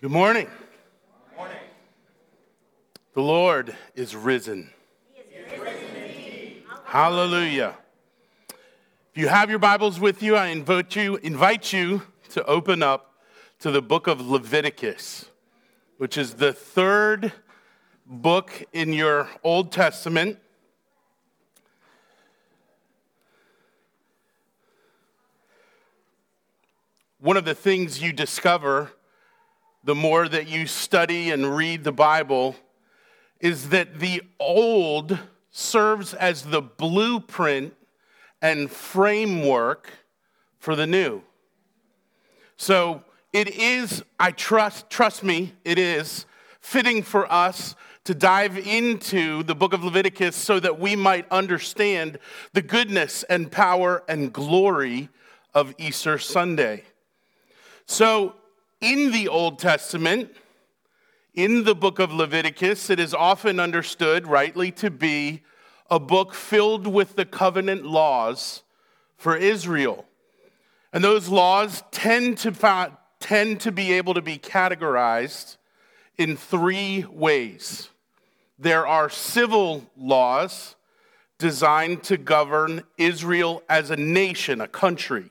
Good morning. morning. The Lord is risen. Is risen Hallelujah. If you have your Bibles with you, I invite you, invite you to open up to the book of Leviticus, which is the third book in your Old Testament. One of the things you discover the more that you study and read the Bible is that the old serves as the blueprint and framework for the new. So it is, I trust, trust me, it is fitting for us to dive into the book of Leviticus so that we might understand the goodness and power and glory of Easter Sunday. So in the Old Testament, in the book of Leviticus, it is often understood rightly to be a book filled with the covenant laws for Israel. And those laws tend to, tend to be able to be categorized in three ways. There are civil laws designed to govern Israel as a nation, a country.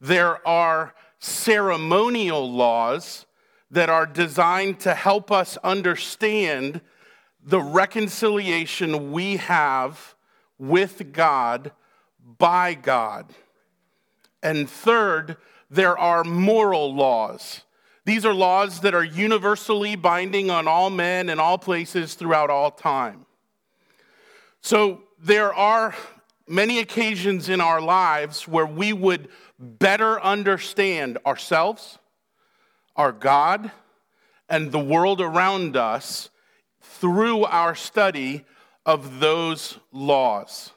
There are ceremonial laws that are designed to help us understand the reconciliation we have with God by God. And third, there are moral laws. These are laws that are universally binding on all men in all places throughout all time. So there are many occasions in our lives where we would better understand ourselves, our God, and the world around us through our study of those laws.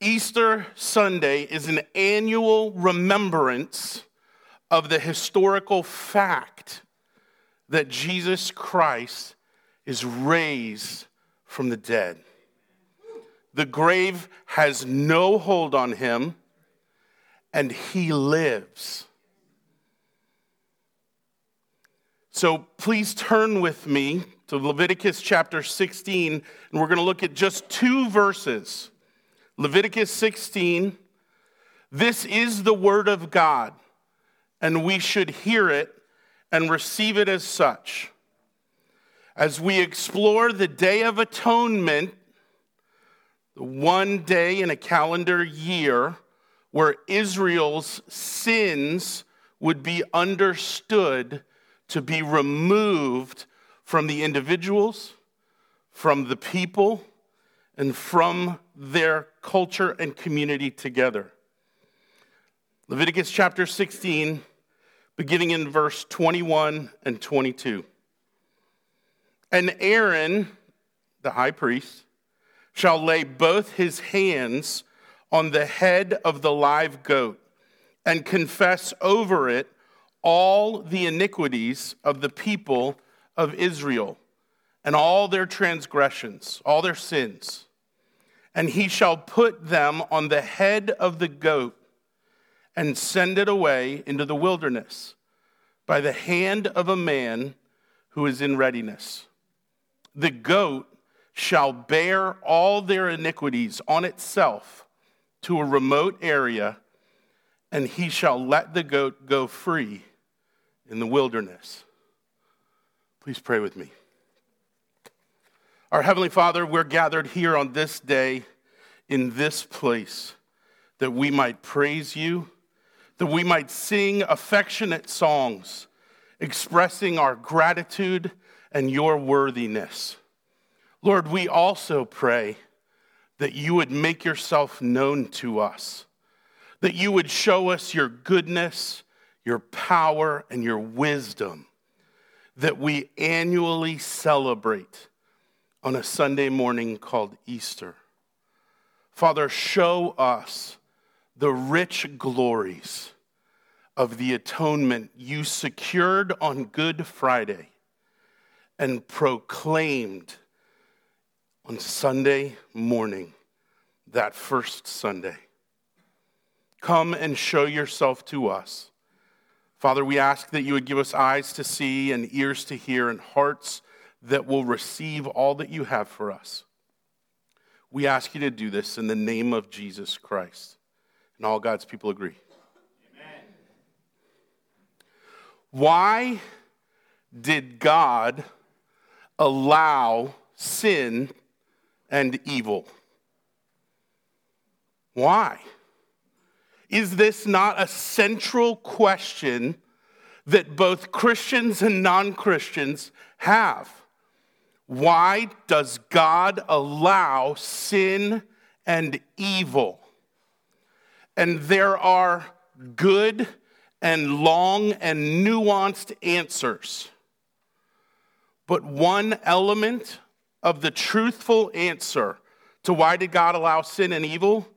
Easter Sunday is an annual remembrance of the historical fact that Jesus Christ is raised from the dead. The grave has no hold on him and he lives. So please turn with me to Leviticus chapter 16, and we're going to look at just two verses. Leviticus 16. This is the word of God, and we should hear it and receive it as such. As we explore the Day of Atonement, one day in a calendar year, where Israel's sins would be understood to be removed from the individuals, from the people, and from their culture and community together. Leviticus chapter 16, beginning in verse 21 and 22. And Aaron, the high priest, shall lay both his hands on the head of the live goat and confess over it all the iniquities of the people of Israel and all their transgressions, all their sins. And he shall put them on the head of the goat and send it away into the wilderness by the hand of a man who is in readiness. The goat shall bear all their iniquities on itself to a remote area, and he shall let the goat go free in the wilderness. Please pray with me. Our Heavenly Father, we're gathered here on this day in this place that we might praise you, that we might sing affectionate songs expressing our gratitude and your worthiness. Lord, we also pray that you would make yourself known to us, that you would show us your goodness, your power, and your wisdom that we annually celebrate on a Sunday morning called Easter. Father, show us the rich glories of the atonement you secured on Good Friday and proclaimed on Sunday morning, that first Sunday. Come and show yourself to us. Father, we ask that you would give us eyes to see and ears to hear and hearts that will receive all that you have for us. We ask you to do this in the name of Jesus Christ. And all God's people agree. Amen. Why did God allow sin and evil? Why? Is this not a central question that both Christians and non Christians have? Why does God allow sin and evil? And there are good and long and nuanced answers. But one element of the truthful answer to why did God allow sin and evil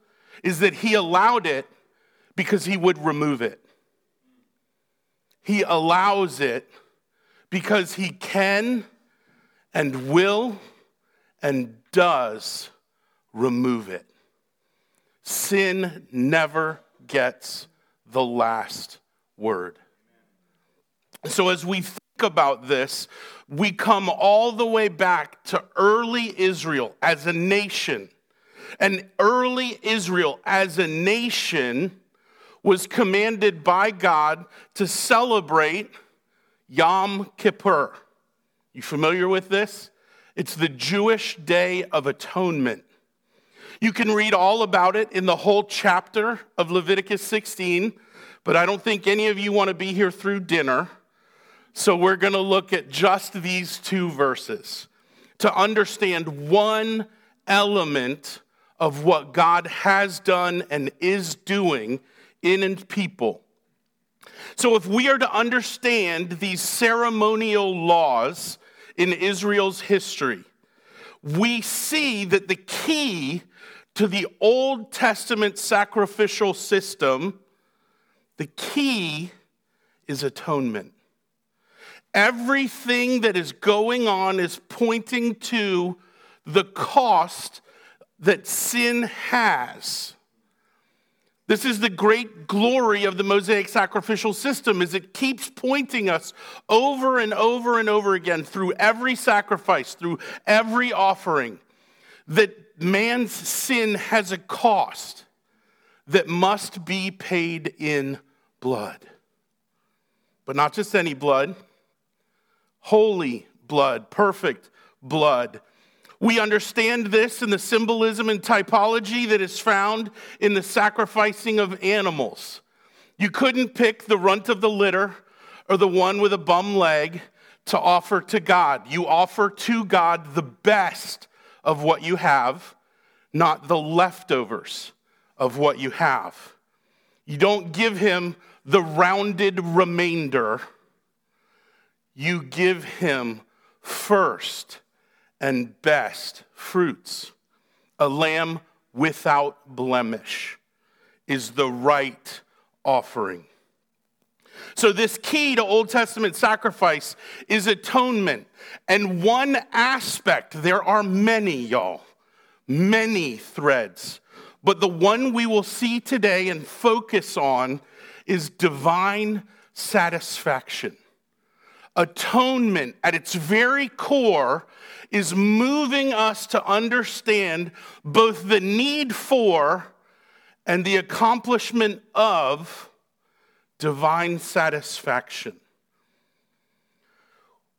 is that He allowed it because he would remove it. He allows it because he can and will and does remove it. Sin never gets the last word. So, as we about this, we come all the way back to early Israel as a nation. And early Israel as a nation was commanded by God to celebrate Yom Kippur. You familiar with this? It's the Jewish Day of Atonement. You can read all about it in the whole chapter of Leviticus 16, but I don't think any of you want to be here through dinner. So we're going to look at just these two verses to understand one element of what God has done and is doing in and people. So, if we are to understand these ceremonial laws in Israel's history, we see that the key to the Old Testament sacrificial system, the key is atonement. Everything that is going on is pointing to the cost that sin has this is the great glory of the Mosaic sacrificial system is it keeps pointing us over and over and over again through every sacrifice, through every offering that man's sin has a cost that must be paid in blood. But not just any blood, holy blood, perfect blood we understand this in the symbolism and typology that is found in the sacrificing of animals. You couldn't pick the runt of the litter or the one with a bum leg to offer to God. You offer to God the best of what you have, not the leftovers of what you have. You don't give him the rounded remainder, you give him first and best fruits. A lamb without blemish is the right offering. So, this key to Old Testament sacrifice is atonement. And one aspect, there are many, y'all, many threads. But the one we will see today and focus on is divine satisfaction. Atonement, at its very core, is moving us to understand both the need for and the accomplishment of divine satisfaction.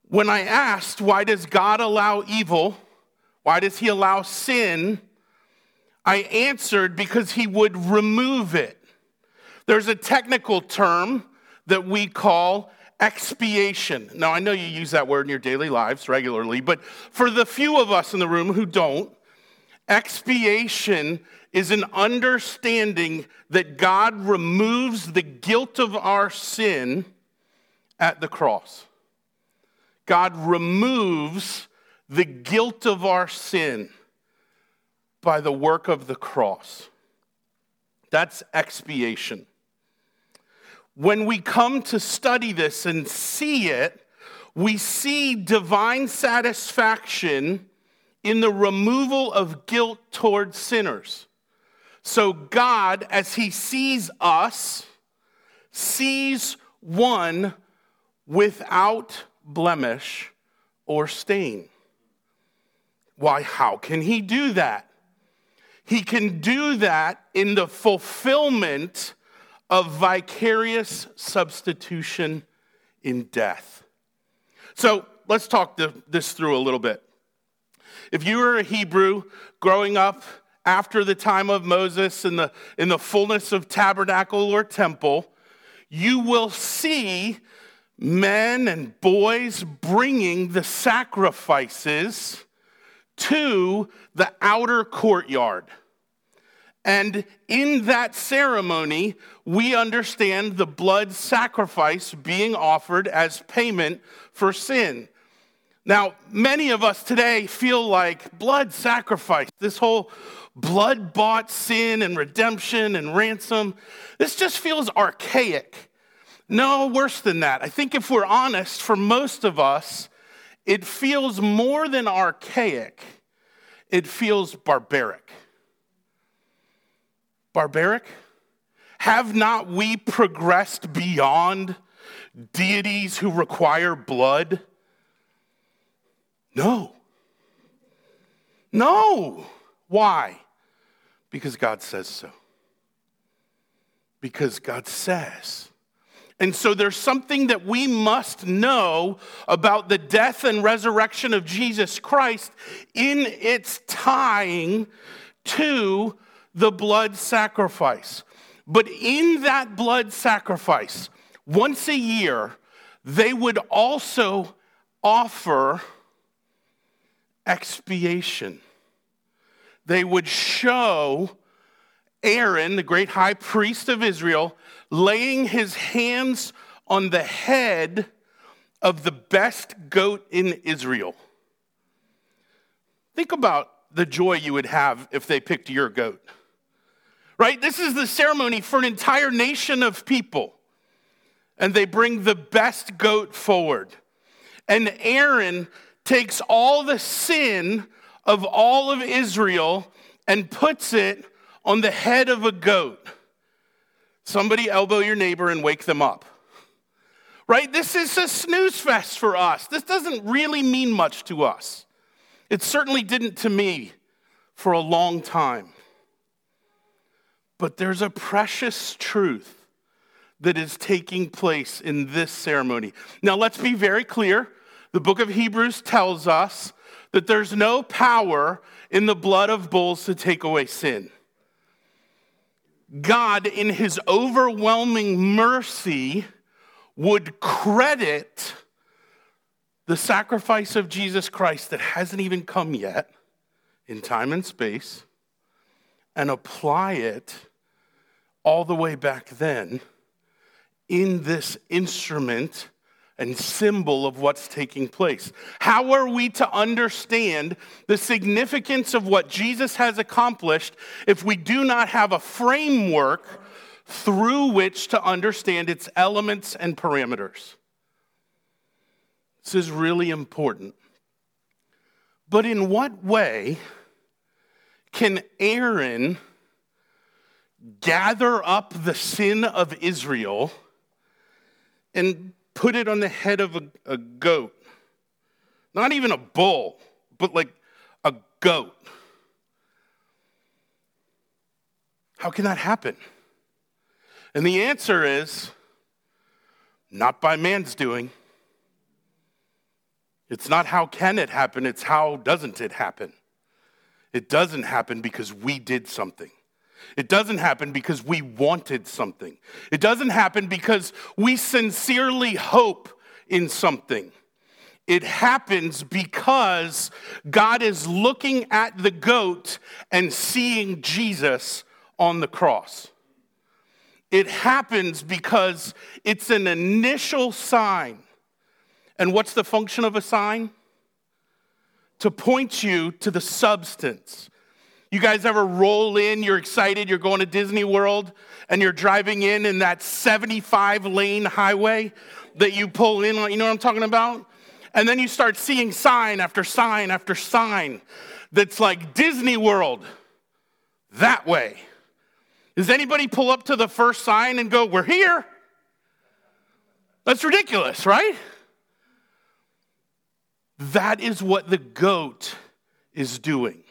When I asked, why does God allow evil? Why does he allow sin? I answered because he would remove it. There's a technical term that we call expiation. Now, I know you use that word in your daily lives regularly, but for the few of us in the room who don't, expiation is an understanding that God removes the guilt of our sin at the cross. God removes the guilt of our sin by the work of the cross. That's expiation when we come to study this and see it, we see divine satisfaction in the removal of guilt towards sinners. So, God, as He sees us, sees one without blemish or stain. Why, how can he do that? He can do that in the fulfillment of vicarious substitution in death. So let's talk this through a little bit. If you were a Hebrew growing up after the time of Moses in the, in the fullness of tabernacle or temple, you will see men and boys bringing the sacrifices to the outer courtyard. And in that ceremony, we understand the blood sacrifice being offered as payment for sin. Now, many of us today feel like blood sacrifice, this whole blood bought sin and redemption and ransom, this just feels archaic. No, worse than that. I think if we're honest, for most of us, it feels more than archaic, it feels barbaric barbaric? Have not we progressed beyond deities who require blood? No. No. Why? Because God says so. Because God says. And so there's something that we must know about the death and resurrection of Jesus Christ in its tying to the blood sacrifice. But in that blood sacrifice, once a year, they would also offer expiation. They would show Aaron, the great high priest of Israel, laying his hands on the head of the best goat in Israel. Think about the joy you would have if they picked your goat right? This is the ceremony for an entire nation of people. And they bring the best goat forward. And Aaron takes all the sin of all of Israel and puts it on the head of a goat. Somebody elbow your neighbor and wake them up. Right? This is a snooze fest for us. This doesn't really mean much to us. It certainly didn't to me for a long time. But there's a precious truth that is taking place in this ceremony. Now, let's be very clear. The book of Hebrews tells us that there's no power in the blood of bulls to take away sin. God, in his overwhelming mercy, would credit the sacrifice of Jesus Christ that hasn't even come yet in time and space and apply it all the way back then in this instrument and symbol of what's taking place. How are we to understand the significance of what Jesus has accomplished if we do not have a framework through which to understand its elements and parameters? This is really important. But in what way can Aaron gather up the sin of Israel and put it on the head of a, a goat? Not even a bull, but like a goat. How can that happen? And the answer is not by man's doing. It's not how can it happen, it's how doesn't it happen. It doesn't happen because we did something. It doesn't happen because we wanted something. It doesn't happen because we sincerely hope in something. It happens because God is looking at the goat and seeing Jesus on the cross. It happens because it's an initial sign. And what's the function of a sign? to point you to the substance. You guys ever roll in, you're excited, you're going to Disney World, and you're driving in in that 75 lane highway that you pull in on, you know what I'm talking about? And then you start seeing sign after sign after sign that's like Disney World that way. Does anybody pull up to the first sign and go, We're here? That's ridiculous, right? That is what the goat is doing.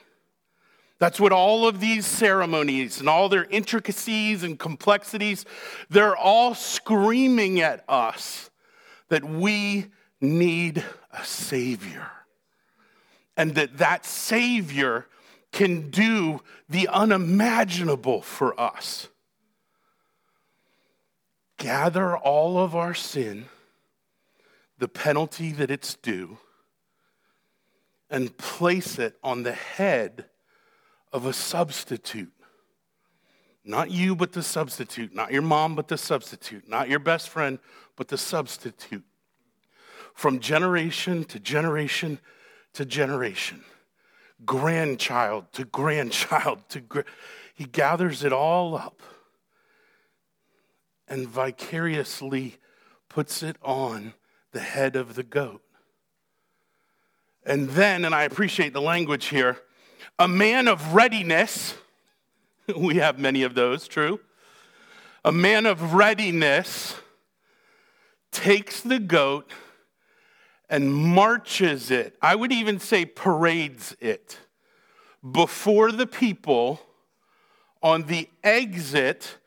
That's what all of these ceremonies and all their intricacies and complexities, they're all screaming at us that we need a savior. And that that savior can do the unimaginable for us. Gather all of our sin, the penalty that it's due, and place it on the head of a substitute. Not you, but the substitute. Not your mom, but the substitute. Not your best friend, but the substitute. From generation to generation to generation, grandchild to grandchild to he gathers it all up and vicariously puts it on the head of the goat. And then, and I appreciate the language here, a man of readiness, we have many of those, true? A man of readiness takes the goat and marches it. I would even say parades it before the people on the exit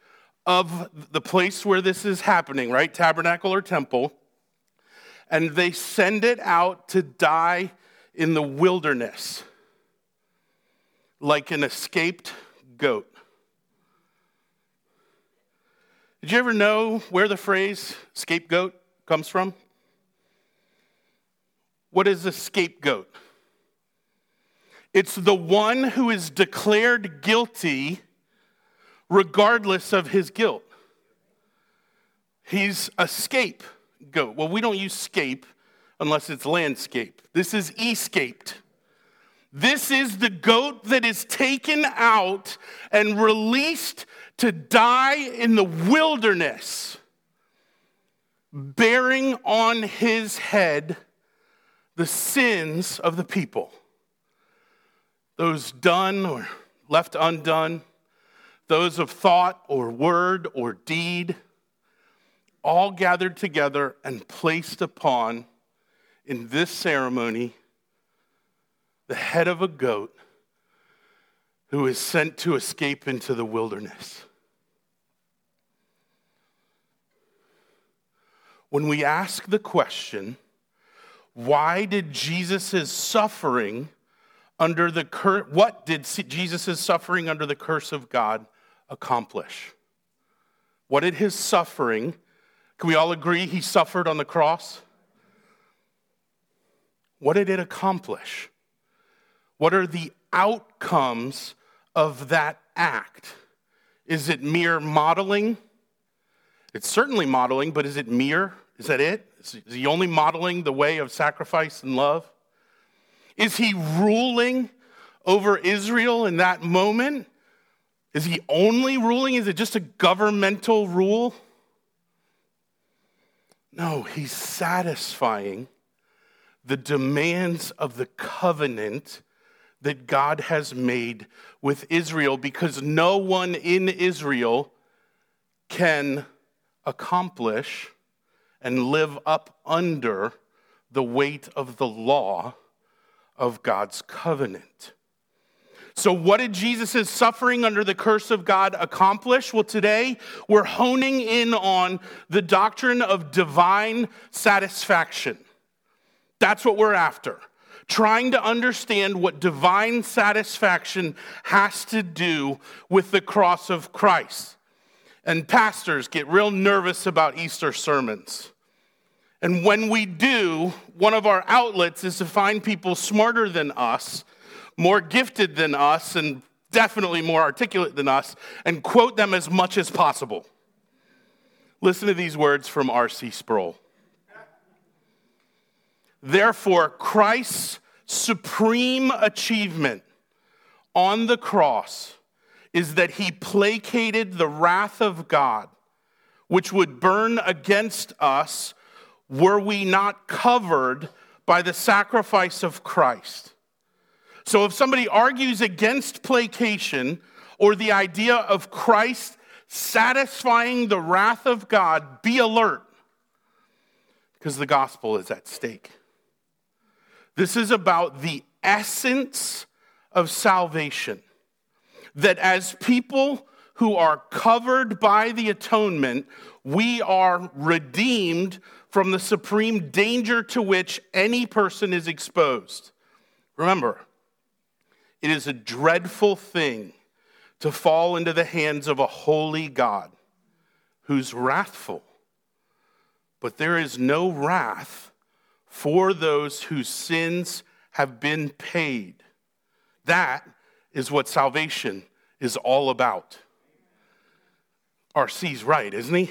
of the place where this is happening, right? Tabernacle or temple. And they send it out to die in the wilderness like an escaped goat. Did you ever know where the phrase scapegoat comes from? What is a scapegoat? It's the one who is declared guilty regardless of his guilt. He's a scapegoat. Well, we don't use scape unless it's landscape. This is escaped. This is the goat that is taken out and released to die in the wilderness, bearing on his head the sins of the people. Those done or left undone, those of thought or word or deed, all gathered together and placed upon in this ceremony the head of a goat who is sent to escape into the wilderness. When we ask the question, why did Jesus' suffering under the curse, what did Jesus' suffering under the curse of God accomplish? What did his suffering, can we all agree he suffered on the cross? What did it accomplish? What are the outcomes of that act? Is it mere modeling? It's certainly modeling, but is it mere? Is that it? Is he only modeling the way of sacrifice and love? Is he ruling over Israel in that moment? Is he only ruling? Is it just a governmental rule? No, he's satisfying the demands of the covenant that God has made with Israel because no one in Israel can accomplish and live up under the weight of the law of God's covenant. So, what did Jesus' suffering under the curse of God accomplish? Well, today we're honing in on the doctrine of divine satisfaction. That's what we're after trying to understand what divine satisfaction has to do with the cross of Christ. And pastors get real nervous about Easter sermons. And when we do, one of our outlets is to find people smarter than us, more gifted than us, and definitely more articulate than us, and quote them as much as possible. Listen to these words from R.C. Sproul. Therefore, Christ's supreme achievement on the cross is that he placated the wrath of God, which would burn against us were we not covered by the sacrifice of Christ. So, if somebody argues against placation or the idea of Christ satisfying the wrath of God, be alert Because the gospel is at stake. This is about the essence of salvation. That as people who are covered by the atonement, we are redeemed from the supreme danger to which any person is exposed. Remember, it is a dreadful thing to fall into the hands of a holy God who's wrathful. But there is no wrath for those whose sins have been paid. That is what salvation is all about. RC's right, isn't he?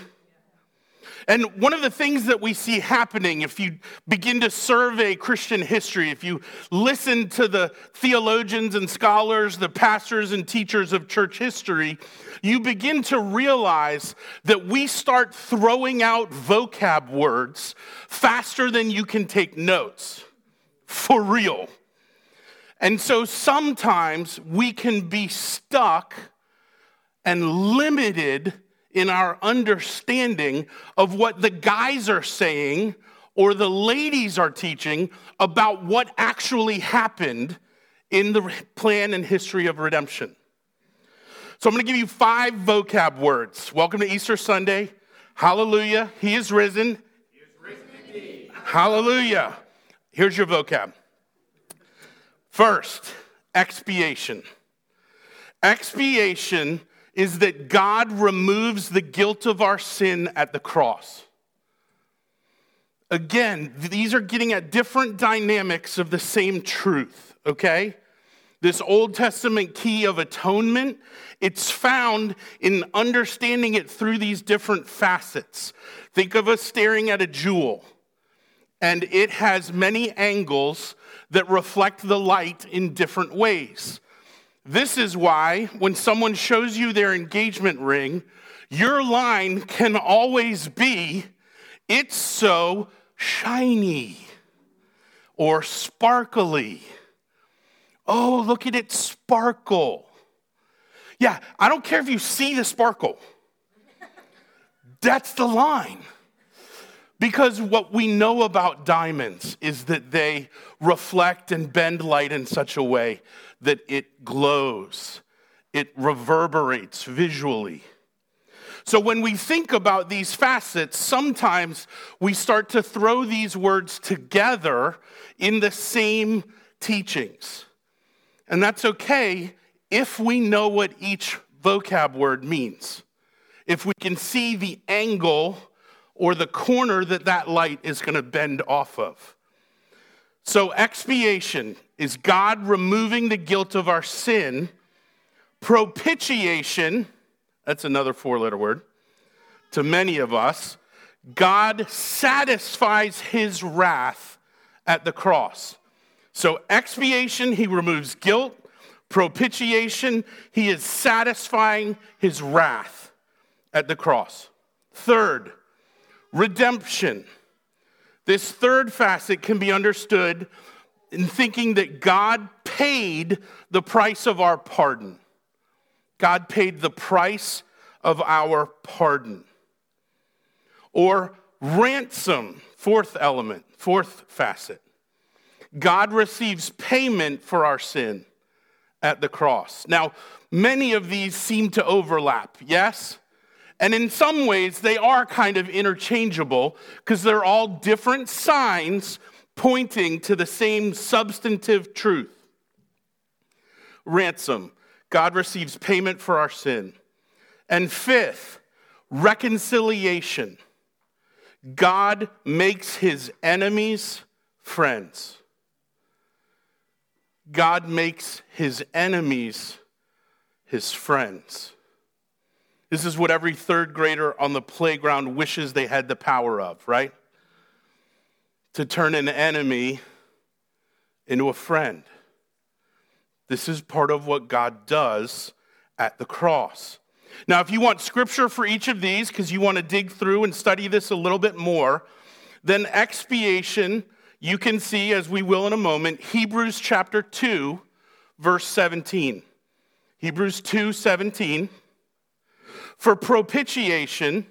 And one of the things that we see happening, if you begin to survey Christian history, if you listen to the theologians and scholars, the pastors and teachers of church history, you begin to realize that we start throwing out vocab words faster than you can take notes. For real. And so sometimes we can be stuck and limited in our understanding of what the guys are saying or the ladies are teaching about what actually happened in the plan and history of redemption. So I'm going to give you five vocab words. Welcome to Easter Sunday. Hallelujah. He is risen. He is risen indeed. Hallelujah. Here's your vocab. First, expiation. Expiation is that God removes the guilt of our sin at the cross. Again, these are getting at different dynamics of the same truth, okay? This Old Testament key of atonement, it's found in understanding it through these different facets. Think of us staring at a jewel, and it has many angles that reflect the light in different ways. This is why when someone shows you their engagement ring, your line can always be, it's so shiny or sparkly. Oh, look at it sparkle. Yeah, I don't care if you see the sparkle. That's the line. Because what we know about diamonds is that they reflect and bend light in such a way that it glows, it reverberates visually. So when we think about these facets, sometimes we start to throw these words together in the same teachings. And that's okay if we know what each vocab word means. If we can see the angle or the corner that that light is going to bend off of. So, expiation is God removing the guilt of our sin. Propitiation, that's another four letter word, to many of us, God satisfies his wrath at the cross. So, expiation, he removes guilt. Propitiation, he is satisfying his wrath at the cross. Third, redemption. This third facet can be understood in thinking that God paid the price of our pardon. God paid the price of our pardon. Or ransom, fourth element, fourth facet. God receives payment for our sin at the cross. Now, many of these seem to overlap, yes? And in some ways, they are kind of interchangeable because they're all different signs pointing to the same substantive truth. Ransom God receives payment for our sin. And fifth, reconciliation. God makes his enemies friends. God makes his enemies his friends. This is what every third grader on the playground wishes they had the power of, right? To turn an enemy into a friend. This is part of what God does at the cross. Now, if you want scripture for each of these, because you want to dig through and study this a little bit more, then expiation, you can see, as we will in a moment, Hebrews chapter 2, verse 17. Hebrews 2 17. For propitiation,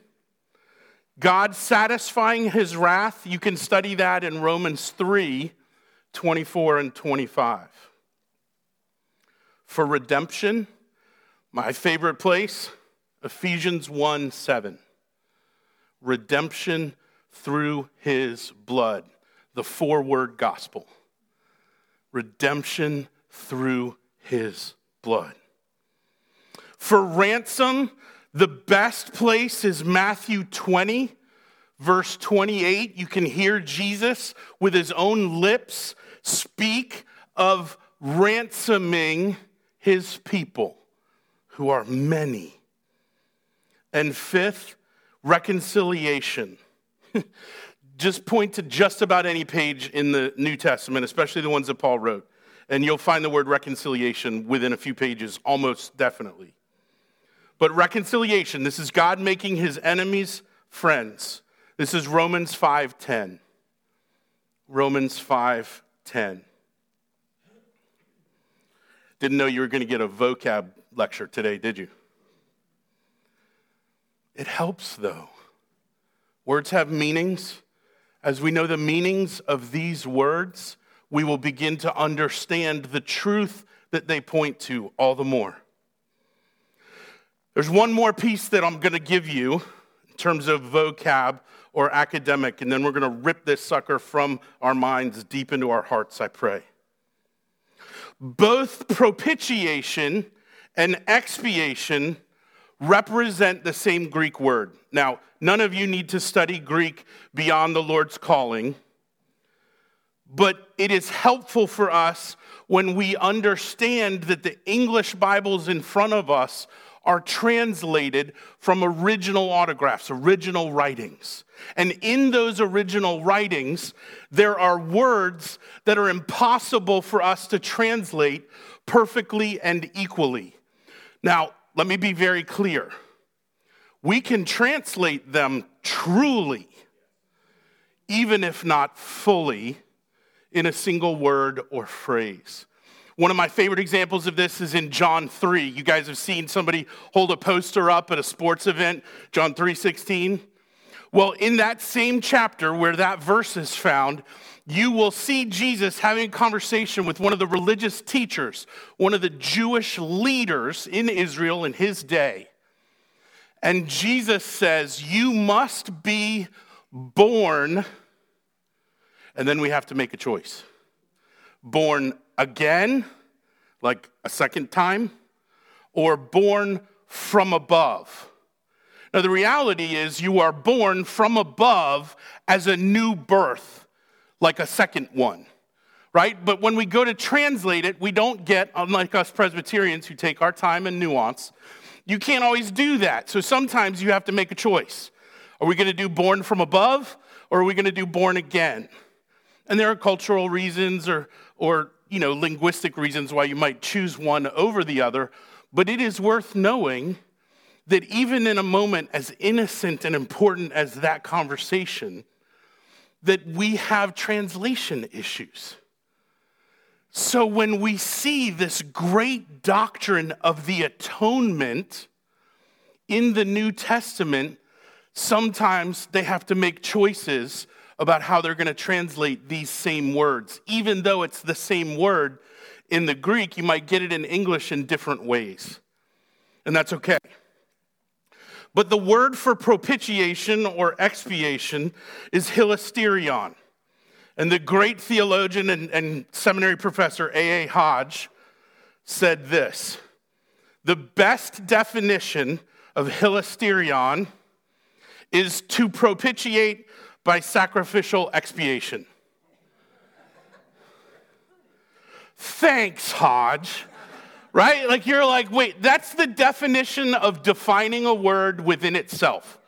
God satisfying his wrath, you can study that in Romans 3 24 and 25. For redemption, my favorite place, Ephesians 1 7. Redemption through his blood, the four word gospel. Redemption through his blood. For ransom, the best place is Matthew 20, verse 28. You can hear Jesus with his own lips speak of ransoming his people, who are many. And fifth, reconciliation. just point to just about any page in the New Testament, especially the ones that Paul wrote, and you'll find the word reconciliation within a few pages, almost definitely. But reconciliation, this is God making his enemies friends. This is Romans 5:10. Romans 5:10. Didn't know you were going to get a vocab lecture today, did you? It helps though. Words have meanings. As we know the meanings of these words, we will begin to understand the truth that they point to all the more. There's one more piece that I'm going to give you in terms of vocab or academic, and then we're going to rip this sucker from our minds deep into our hearts, I pray. Both propitiation and expiation represent the same Greek word. Now, none of you need to study Greek beyond the Lord's calling, but it is helpful for us when we understand that the English Bibles in front of us are translated from original autographs, original writings. And in those original writings, there are words that are impossible for us to translate perfectly and equally. Now, let me be very clear. We can translate them truly, even if not fully, in a single word or phrase. One of my favorite examples of this is in John 3. You guys have seen somebody hold a poster up at a sports event, John 3:16. Well, in that same chapter where that verse is found, you will see Jesus having a conversation with one of the religious teachers, one of the Jewish leaders in Israel in his day. And Jesus says, You must be born. And then we have to make a choice born again, like a second time, or born from above. Now, the reality is you are born from above as a new birth, like a second one, right? But when we go to translate it, we don't get, unlike us Presbyterians who take our time and nuance, you can't always do that. So sometimes you have to make a choice. Are we going to do born from above or are we going to do born again? And there are cultural reasons or, or you know, linguistic reasons why you might choose one over the other, but it is worth knowing that even in a moment as innocent and important as that conversation, that we have translation issues. So when we see this great doctrine of the atonement in the New Testament, sometimes they have to make choices about how they're going to translate these same words. Even though it's the same word in the Greek, you might get it in English in different ways. And that's okay. But the word for propitiation or expiation is hilasterion. And the great theologian and, and seminary professor A.A. Hodge said this The best definition of hilasterion is to propitiate by sacrificial expiation. Thanks, Hodge. Right? Like you're like, wait, that's the definition of defining a word within itself.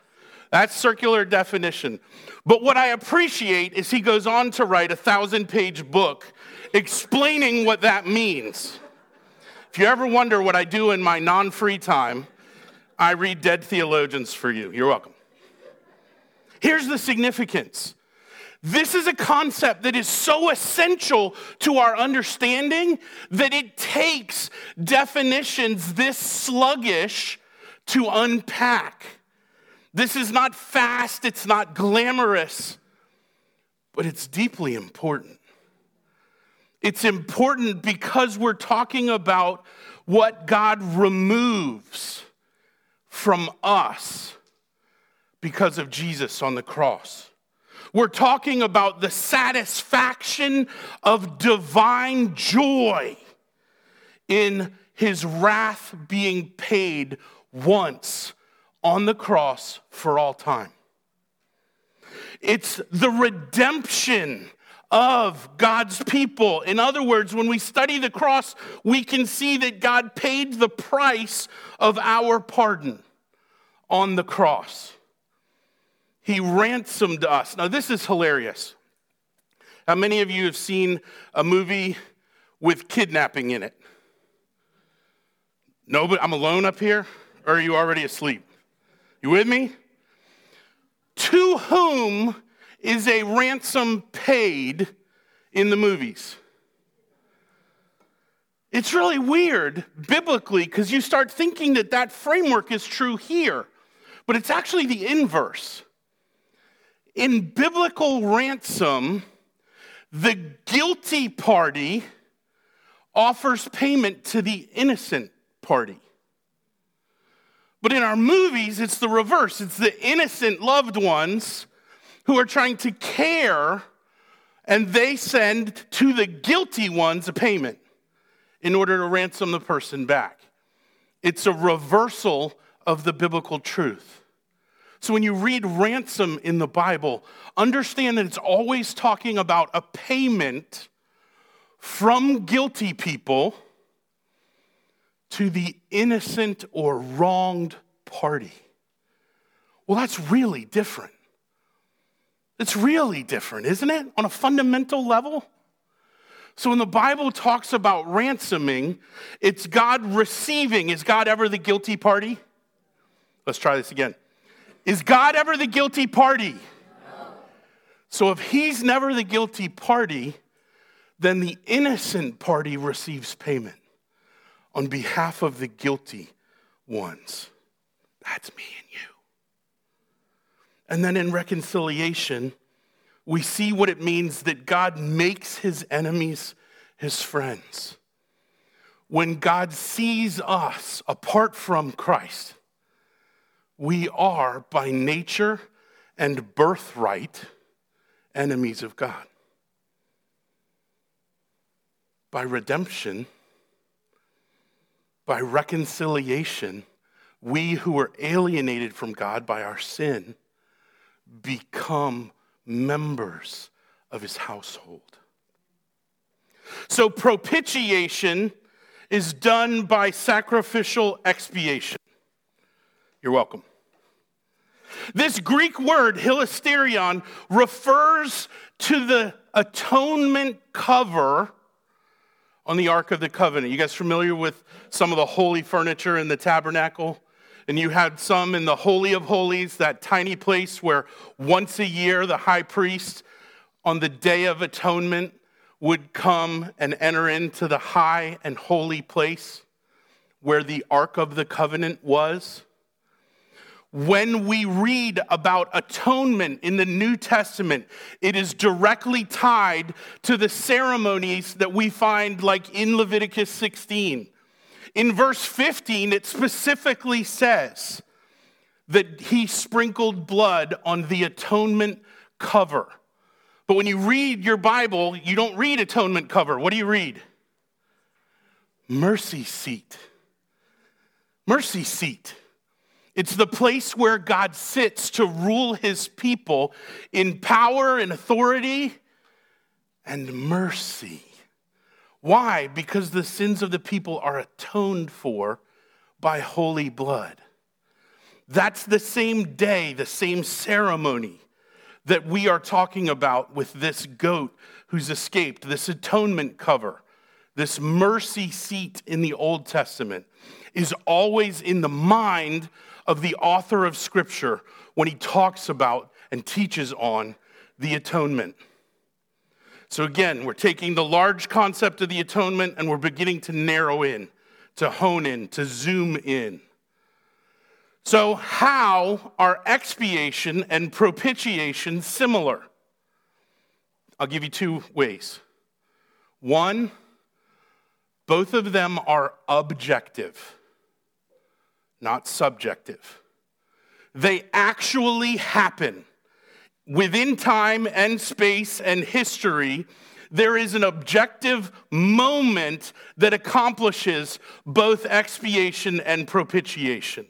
That's circular definition. But what I appreciate is he goes on to write a thousand page book explaining what that means. If you ever wonder what I do in my non free time, I read dead theologians for you. You're welcome. Here's the significance. This is a concept that is so essential to our understanding that it takes definitions this sluggish to unpack. This is not fast, it's not glamorous, but it's deeply important. It's important because we're talking about what God removes from us because of Jesus on the cross. We're talking about the satisfaction of divine joy in his wrath being paid once on the cross for all time. It's the redemption of God's people. In other words, when we study the cross, we can see that God paid the price of our pardon on the cross. He ransomed us. Now, this is hilarious. How many of you have seen a movie with kidnapping in it? Nobody, I'm alone up here, or are you already asleep? You with me? To whom is a ransom paid in the movies? It's really weird biblically because you start thinking that that framework is true here, but it's actually the inverse. In biblical ransom, the guilty party offers payment to the innocent party. But in our movies, it's the reverse. It's the innocent loved ones who are trying to care, and they send to the guilty ones a payment in order to ransom the person back. It's a reversal of the biblical truth. So when you read ransom in the Bible, understand that it's always talking about a payment from guilty people to the innocent or wronged party. Well, that's really different. It's really different, isn't it? On a fundamental level. So when the Bible talks about ransoming, it's God receiving. Is God ever the guilty party? Let's try this again. Is God ever the guilty party? So if he's never the guilty party, then the innocent party receives payment on behalf of the guilty ones. That's me and you. And then in reconciliation, we see what it means that God makes his enemies his friends. When God sees us apart from Christ, we are by nature and birthright enemies of God. By redemption, by reconciliation, we who were alienated from God by our sin become members of his household. So, propitiation is done by sacrificial expiation. You're welcome. This Greek word, hilasterion, refers to the atonement cover on the Ark of the Covenant. You guys familiar with some of the holy furniture in the tabernacle? And you had some in the Holy of Holies, that tiny place where once a year the high priest on the Day of Atonement would come and enter into the high and holy place where the Ark of the Covenant was when we read about atonement in the New Testament, it is directly tied to the ceremonies that we find, like in Leviticus 16. In verse 15, it specifically says that he sprinkled blood on the atonement cover. But when you read your Bible, you don't read atonement cover. What do you read? Mercy seat. Mercy seat. It's the place where God sits to rule his people in power and authority and mercy. Why? Because the sins of the people are atoned for by holy blood. That's the same day, the same ceremony that we are talking about with this goat who's escaped, this atonement cover, this mercy seat in the Old Testament is always in the mind of the author of Scripture when he talks about and teaches on the atonement. So, again, we're taking the large concept of the atonement and we're beginning to narrow in, to hone in, to zoom in. So, how are expiation and propitiation similar? I'll give you two ways. One, both of them are objective, not subjective. They actually happen within time and space and history. There is an objective moment that accomplishes both expiation and propitiation.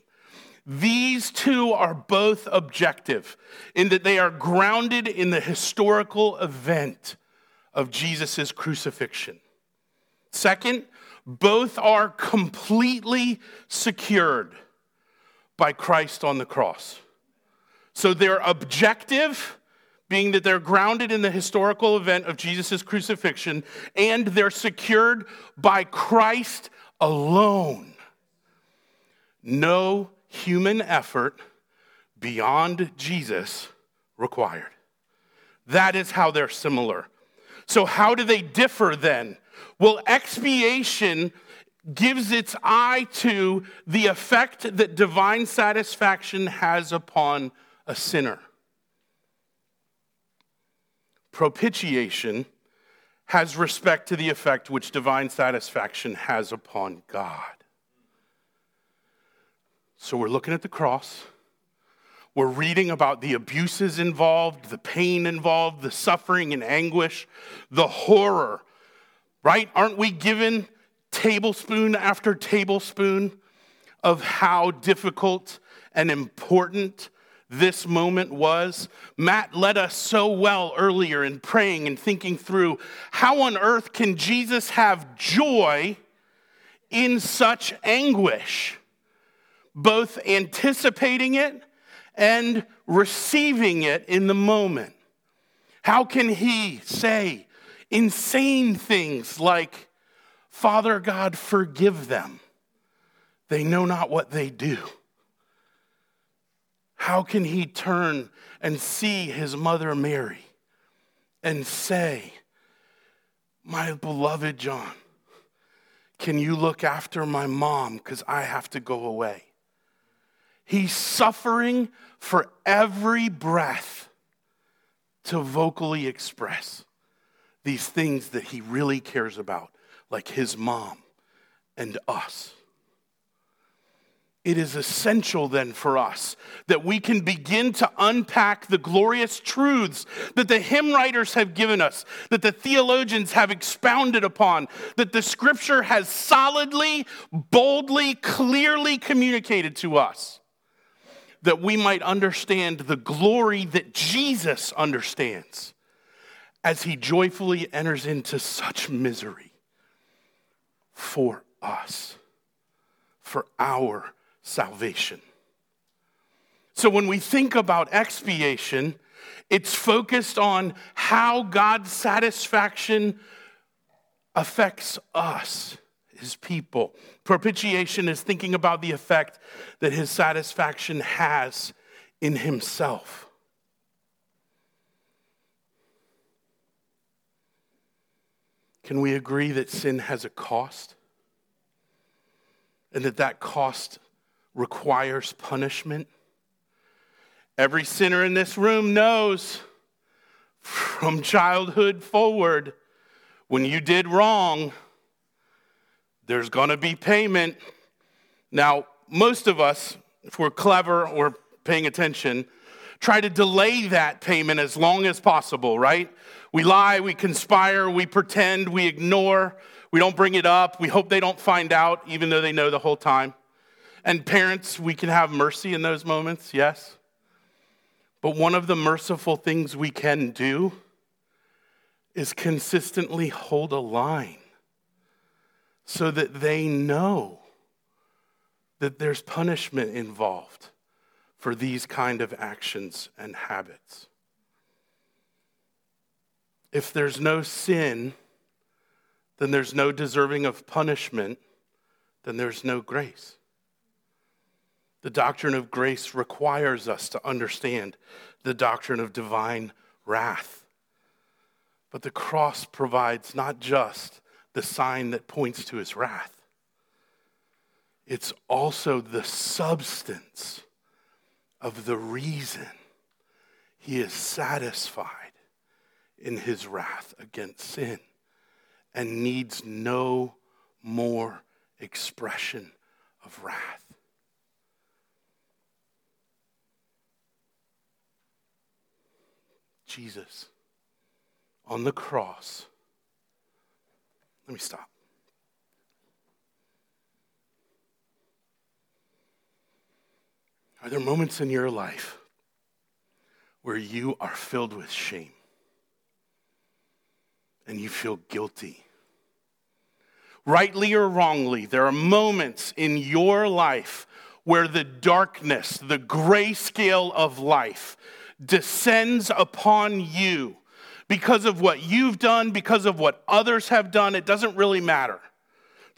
These two are both objective in that they are grounded in the historical event of Jesus' crucifixion. Second, both are completely secured by Christ on the cross. So they're objective, being that they're grounded in the historical event of Jesus' crucifixion, and they're secured by Christ alone. No human effort beyond Jesus required. That is how they're similar. So, how do they differ then? Well, expiation gives its eye to the effect that divine satisfaction has upon a sinner. Propitiation has respect to the effect which divine satisfaction has upon God. So we're looking at the cross. We're reading about the abuses involved, the pain involved, the suffering and anguish, the horror, right? Aren't we given tablespoon after tablespoon of how difficult and important this moment was? Matt led us so well earlier in praying and thinking through how on earth can Jesus have joy in such anguish? both anticipating it and receiving it in the moment. How can he say insane things like, Father God, forgive them? They know not what they do. How can he turn and see his mother Mary and say, My beloved John, can you look after my mom because I have to go away? He's suffering for every breath to vocally express these things that he really cares about, like his mom and us. It is essential then for us that we can begin to unpack the glorious truths that the hymn writers have given us, that the theologians have expounded upon, that the scripture has solidly, boldly, clearly communicated to us that we might understand the glory that Jesus understands as he joyfully enters into such misery for us, for our salvation. So when we think about expiation, it's focused on how God's satisfaction affects us his people. Propitiation is thinking about the effect that his satisfaction has in himself. Can we agree that sin has a cost? And that that cost requires punishment? Every sinner in this room knows from childhood forward when you did wrong, there's going to be payment. Now, most of us, if we're clever or paying attention, try to delay that payment as long as possible, right? We lie, we conspire, we pretend, we ignore, we don't bring it up, we hope they don't find out, even though they know the whole time. And parents, we can have mercy in those moments, yes. But one of the merciful things we can do is consistently hold a line so that they know that there's punishment involved for these kind of actions and habits. If there's no sin, then there's no deserving of punishment, then there's no grace. The doctrine of grace requires us to understand the doctrine of divine wrath. But the cross provides not just the sign that points to his wrath. it's also the substance of the reason he is satisfied in his wrath against sin and needs no more expression of wrath. Jesus on the cross. Let me stop. Are there moments in your life where you are filled with shame and you feel guilty? Rightly or wrongly, there are moments in your life where the darkness, the grayscale of life, descends upon you because of what you've done, because of what others have done. It doesn't really matter.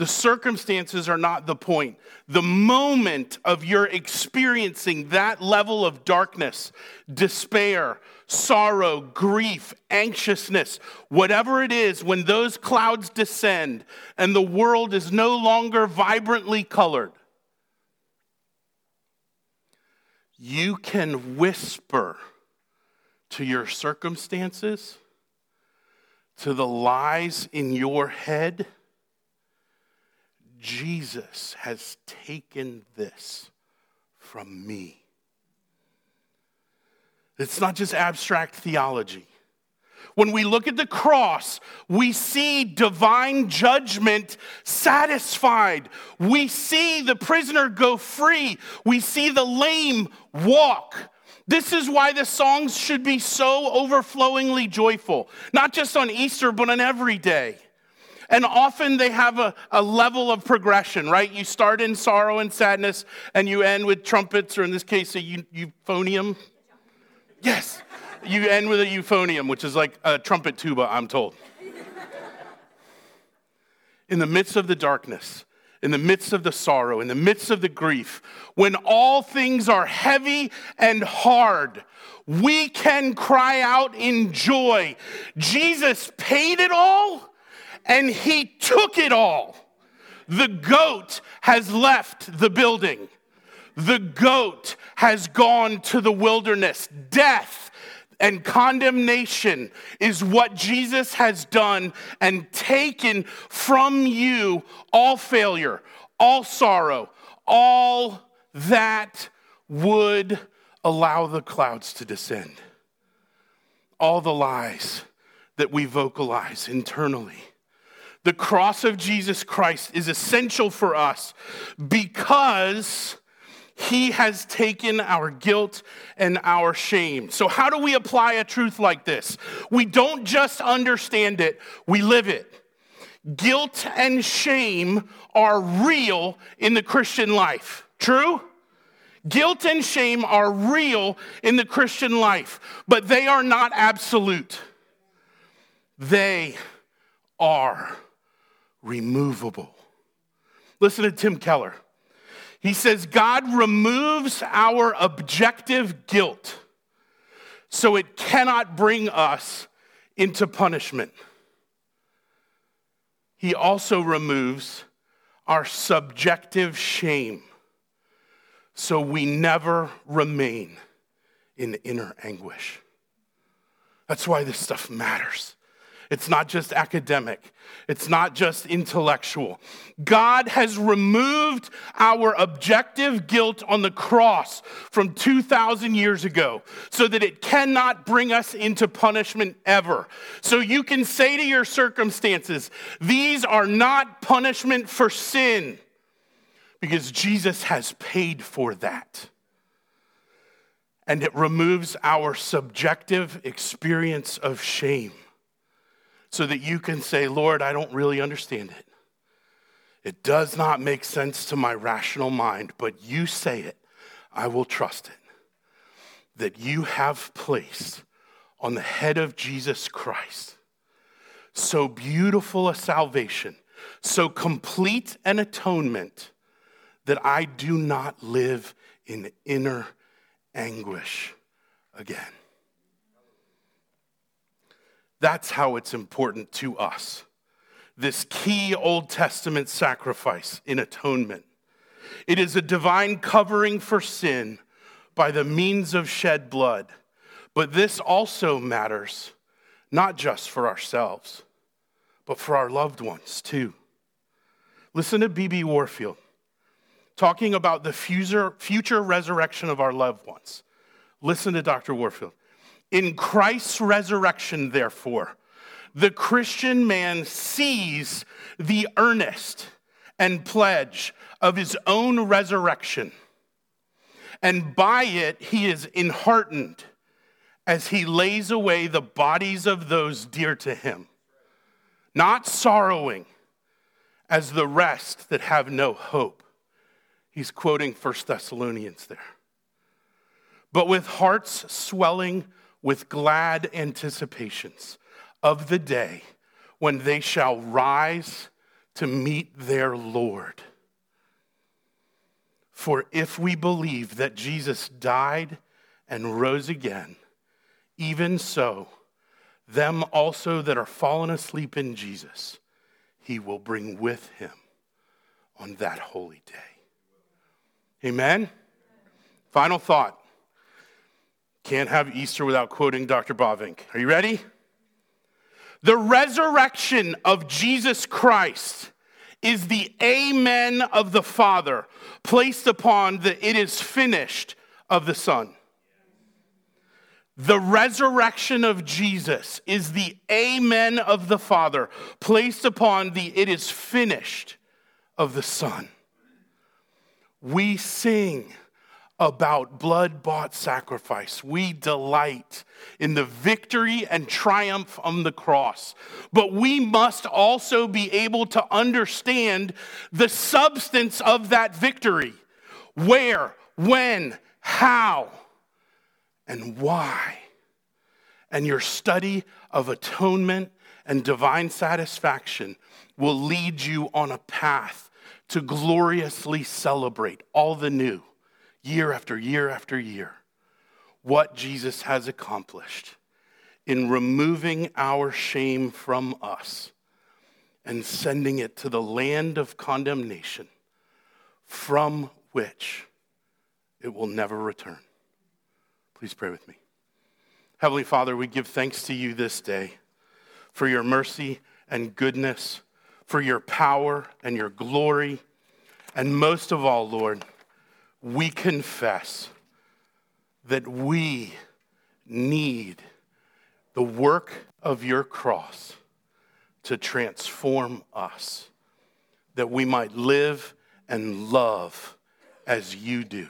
The circumstances are not the point. The moment of your experiencing that level of darkness, despair, sorrow, grief, anxiousness, whatever it is, when those clouds descend and the world is no longer vibrantly colored, you can whisper to your circumstances, to the lies in your head Jesus has taken this from me. It's not just abstract theology. When we look at the cross, we see divine judgment satisfied. We see the prisoner go free. We see the lame walk. This is why the songs should be so overflowingly joyful, not just on Easter, but on every day. And often they have a, a level of progression, right? You start in sorrow and sadness, and you end with trumpets, or in this case, a euphonium. Yes, you end with a euphonium, which is like a trumpet tuba, I'm told. In the midst of the darkness, in the midst of the sorrow, in the midst of the grief, when all things are heavy and hard, we can cry out in joy. Jesus paid it all and he took it all. The goat has left the building. The goat has gone to the wilderness. Death and condemnation is what Jesus has done and taken from you all failure, all sorrow, all that would allow the clouds to descend. All the lies that we vocalize internally the cross of Jesus Christ is essential for us because he has taken our guilt and our shame. So, how do we apply a truth like this? We don't just understand it, we live it. Guilt and shame are real in the Christian life. True? Guilt and shame are real in the Christian life, but they are not absolute. They are removable. Listen to Tim Keller. He says, God removes our objective guilt so it cannot bring us into punishment. He also removes our subjective shame so we never remain in inner anguish. That's why this stuff matters. It's not just academic, it's not just intellectual. God has removed our objective guilt on the cross from 2,000 years ago so that it cannot bring us into punishment ever. So you can say to your circumstances, these are not punishment for sin because Jesus has paid for that. And it removes our subjective experience of shame so that you can say, Lord, I don't really understand it. It does not make sense to my rational mind, but you say it, I will trust it. That you have placed on the head of Jesus Christ so beautiful a salvation, so complete an atonement that I do not live in inner anguish again. That's how it's important to us. This key Old Testament sacrifice in atonement. It is a divine covering for sin by the means of shed blood. But this also matters not just for ourselves, but for our loved ones too. Listen to B.B. Warfield talking about the future, future resurrection of our loved ones. Listen to Dr. Warfield. In Christ's resurrection, therefore, the Christian man sees the earnest and pledge of his own resurrection. And by it, he is enheartened as he lays away the bodies of those dear to him, not sorrowing as the rest that have no hope. He's quoting 1 Thessalonians there. But with hearts swelling with glad anticipations of the day when they shall rise to meet their Lord. For if we believe that Jesus died and rose again, even so, them also that are fallen asleep in Jesus, he will bring with him on that holy day. Amen? Final thought. Can't have Easter without quoting Dr. Bavinck. Are you ready? The resurrection of Jesus Christ is the amen of the Father placed upon the it is finished of the Son. The resurrection of Jesus is the amen of the Father placed upon the it is finished of the Son. We sing about blood bought sacrifice. We delight in the victory and triumph on the cross. But we must also be able to understand the substance of that victory where, when, how, and why. And your study of atonement and divine satisfaction will lead you on a path to gloriously celebrate all the new year after year after year what Jesus has accomplished in removing our shame from us and sending it to the land of condemnation from which it will never return. Please pray with me. Heavenly Father, we give thanks to you this day for your mercy and goodness, for your power and your glory, and most of all, Lord, we confess that we need the work of your cross to transform us, that we might live and love as you do.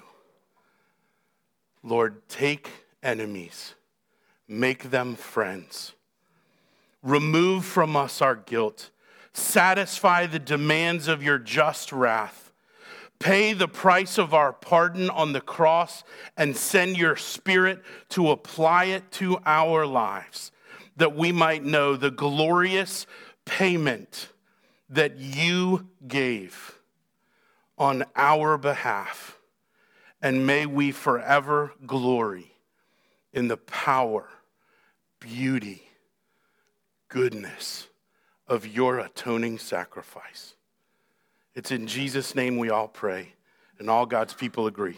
Lord, take enemies, make them friends, remove from us our guilt, satisfy the demands of your just wrath Pay the price of our pardon on the cross and send your spirit to apply it to our lives, that we might know the glorious payment that you gave on our behalf. And may we forever glory in the power, beauty, goodness of your atoning sacrifice. It's in Jesus' name we all pray, and all God's people agree.